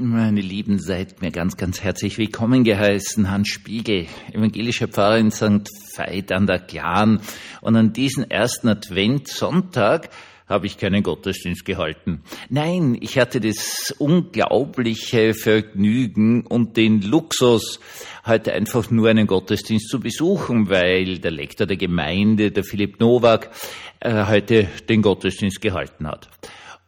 Meine Lieben, seid mir ganz, ganz herzlich willkommen geheißen. Hans Spiegel, evangelischer Pfarrer in St. Veit an der Glan. Und an diesem ersten Adventssonntag habe ich keinen Gottesdienst gehalten. Nein, ich hatte das unglaubliche Vergnügen und den Luxus, heute einfach nur einen Gottesdienst zu besuchen, weil der Lektor der Gemeinde, der Philipp Nowak, äh, heute den Gottesdienst gehalten hat.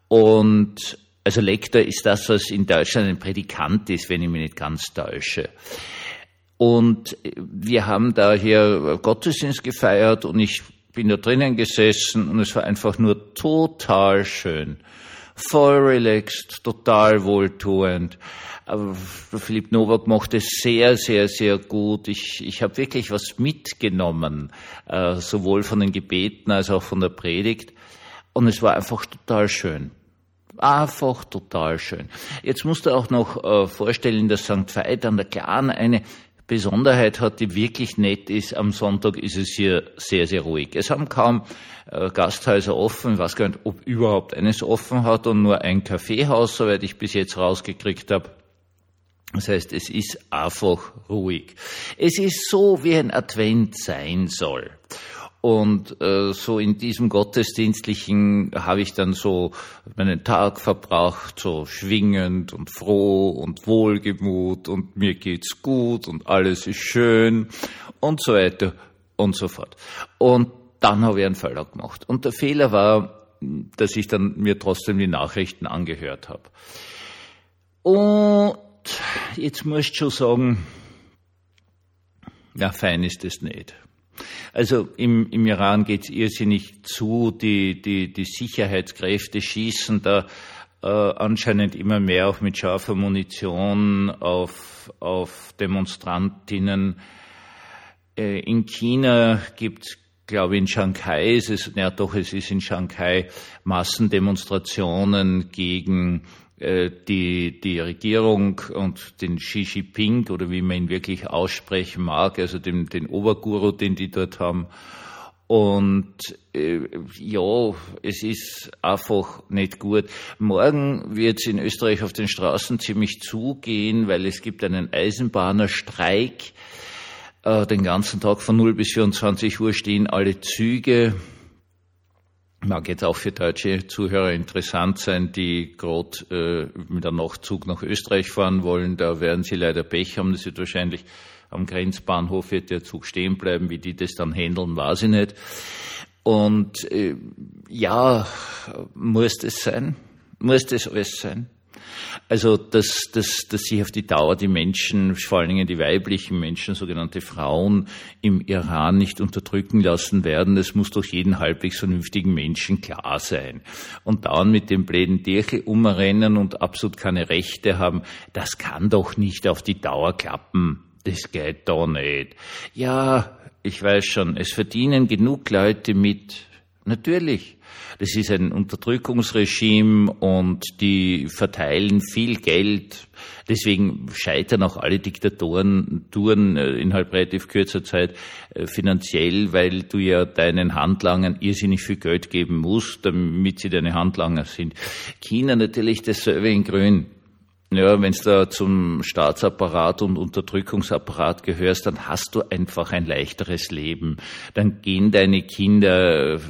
Und also Lektor ist das, was in Deutschland ein Predikant ist, wenn ich mich nicht ganz täusche. Und wir haben da hier Gottesdienst gefeiert und ich bin da drinnen gesessen und es war einfach nur total schön. Voll relaxed, total wohltuend. Philipp Nowak macht es sehr, sehr, sehr gut. Ich, ich habe wirklich was mitgenommen, äh, sowohl von den Gebeten als auch von der Predigt. Und es war einfach total schön. Einfach total schön. Jetzt musst du auch noch äh, vorstellen, dass St. Veit an der Glan eine Besonderheit hat, die wirklich nett ist. Am Sonntag ist es hier sehr, sehr ruhig. Es haben kaum äh, Gasthäuser offen. Ich weiß gar nicht, ob überhaupt eines offen hat und nur ein Kaffeehaus, soweit ich bis jetzt rausgekriegt habe. Das heißt, es ist einfach ruhig. Es ist so, wie ein Advent sein soll. Und äh, so in diesem Gottesdienstlichen habe ich dann so meinen Tag verbracht, so schwingend und froh und wohlgemut und mir geht's gut und alles ist schön und so weiter und so fort. Und dann habe ich einen Fehler gemacht. Und der Fehler war, dass ich dann mir trotzdem die Nachrichten angehört habe. Und jetzt musst du schon sagen, ja, fein ist es nicht. Also im, im Iran geht es irrsinnig zu, die, die, die Sicherheitskräfte schießen da äh, anscheinend immer mehr auch mit scharfer Munition auf, auf Demonstrantinnen. Äh, in China gibt es glaube in Shanghai ist es, ja doch, es ist in Shanghai Massendemonstrationen gegen die, die Regierung und den Xi Jinping oder wie man ihn wirklich aussprechen mag, also den, den Oberguru, den die dort haben. Und äh, ja, es ist einfach nicht gut. Morgen wird es in Österreich auf den Straßen ziemlich zugehen, weil es gibt einen Eisenbahnerstreik. Äh, den ganzen Tag von 0 bis 24 Uhr stehen alle Züge mag jetzt auch für deutsche Zuhörer interessant sein, die gerade äh, mit einem Nachtzug nach Österreich fahren wollen. Da werden sie leider Pech haben. Das wird wahrscheinlich am Grenzbahnhof wird der Zug stehen bleiben. Wie die das dann handeln, weiß ich nicht. Und äh, ja, muss das sein? Muss das alles sein? Also, dass, dass, dass sich auf die Dauer die Menschen, vor allen Dingen die weiblichen Menschen, sogenannte Frauen im Iran nicht unterdrücken lassen werden, das muss doch jeden halbwegs vernünftigen Menschen klar sein. Und dann mit dem bläden Dirche umrennen und absolut keine Rechte haben, das kann doch nicht auf die Dauer klappen. Das geht doch nicht. Ja, ich weiß schon, es verdienen genug Leute mit. Natürlich. Das ist ein Unterdrückungsregime und die verteilen viel Geld. Deswegen scheitern auch alle Diktatoren Touren äh, innerhalb relativ kürzer Zeit äh, finanziell, weil du ja deinen Handlangern irrsinnig viel Geld geben musst, damit sie deine Handlanger sind. China natürlich dasselbe in Grün. Ja, wenn du da zum Staatsapparat und Unterdrückungsapparat gehörst, dann hast du einfach ein leichteres Leben. Dann gehen deine Kinder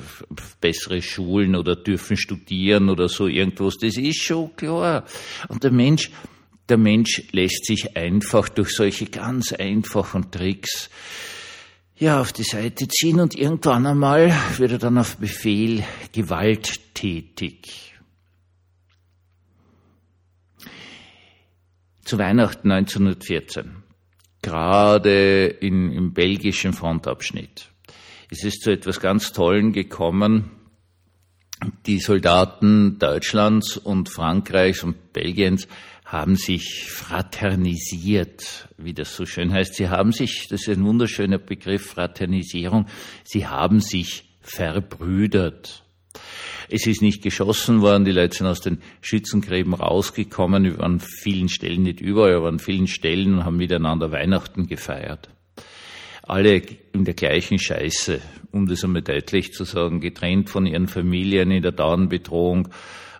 bessere Schulen oder dürfen studieren oder so irgendwas. Das ist schon klar. Und der Mensch, der Mensch lässt sich einfach durch solche ganz einfachen Tricks ja, auf die Seite ziehen und irgendwann einmal wird er dann auf Befehl gewalttätig. Zu Weihnachten 1914, gerade in, im belgischen Frontabschnitt. Es ist zu etwas ganz Tollen gekommen. Die Soldaten Deutschlands und Frankreichs und Belgiens haben sich fraternisiert, wie das so schön heißt. Sie haben sich, das ist ein wunderschöner Begriff, Fraternisierung, sie haben sich verbrüdert. Es ist nicht geschossen worden, die Leute sind aus den Schützengräben rausgekommen, waren vielen Stellen nicht überall, aber an vielen Stellen haben miteinander Weihnachten gefeiert. Alle in der gleichen Scheiße, um das einmal deutlich zu sagen, getrennt von ihren Familien in der Dauernbedrohung,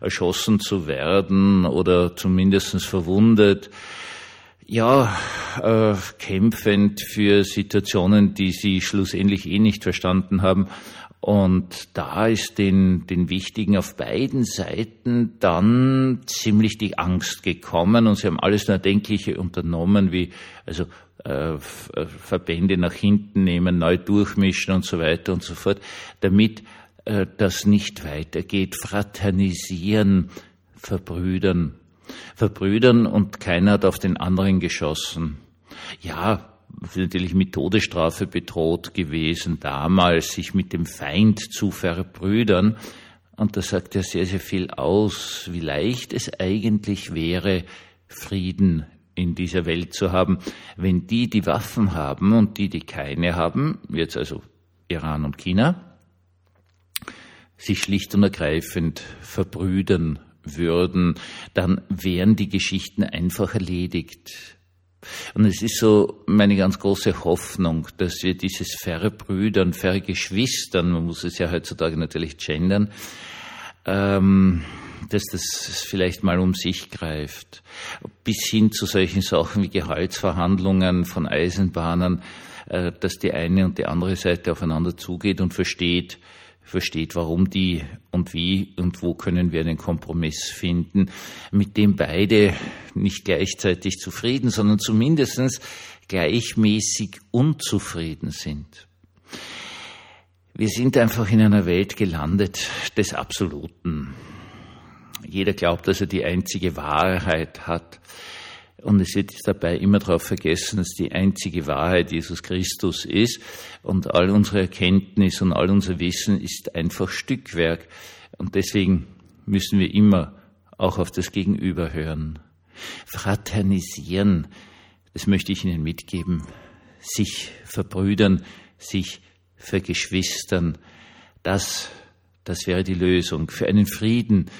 erschossen zu werden oder zumindest verwundet. Ja, äh, kämpfend für Situationen, die sie schlussendlich eh nicht verstanden haben. Und da ist den, den Wichtigen auf beiden Seiten dann ziemlich die Angst gekommen und sie haben alles nur Erdenkliche unternommen, wie also äh, äh, Verbände nach hinten nehmen, neu durchmischen und so weiter und so fort, damit äh, das nicht weitergeht. Fraternisieren, verbrüdern, verbrüdern und keiner hat auf den anderen geschossen. Ja, natürlich mit Todesstrafe bedroht gewesen, damals sich mit dem Feind zu verbrüdern. Und das sagt ja sehr, sehr viel aus, wie leicht es eigentlich wäre, Frieden in dieser Welt zu haben, wenn die, die Waffen haben und die, die keine haben, jetzt also Iran und China, sich schlicht und ergreifend verbrüdern würden, dann wären die Geschichten einfach erledigt. Und es ist so meine ganz große Hoffnung, dass wir dieses Verbrüdern, Vergeschwistern, man muss es ja heutzutage natürlich gendern, ähm, dass das vielleicht mal um sich greift. Bis hin zu solchen Sachen wie Gehaltsverhandlungen von Eisenbahnern, äh, dass die eine und die andere Seite aufeinander zugeht und versteht, versteht, warum die und wie und wo können wir einen Kompromiss finden, mit dem beide nicht gleichzeitig zufrieden, sondern zumindest gleichmäßig unzufrieden sind. Wir sind einfach in einer Welt gelandet des Absoluten. Jeder glaubt, dass er die einzige Wahrheit hat. Und es wird dabei immer darauf vergessen, dass die einzige Wahrheit Jesus Christus ist. Und all unsere Erkenntnis und all unser Wissen ist einfach Stückwerk. Und deswegen müssen wir immer auch auf das Gegenüber hören. Fraternisieren, das möchte ich Ihnen mitgeben. Sich verbrüdern, sich vergeschwistern. Das, das wäre die Lösung für einen Frieden,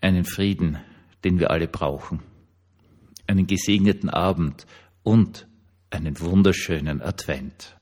einen Frieden, den wir alle brauchen einen gesegneten Abend und einen wunderschönen Advent.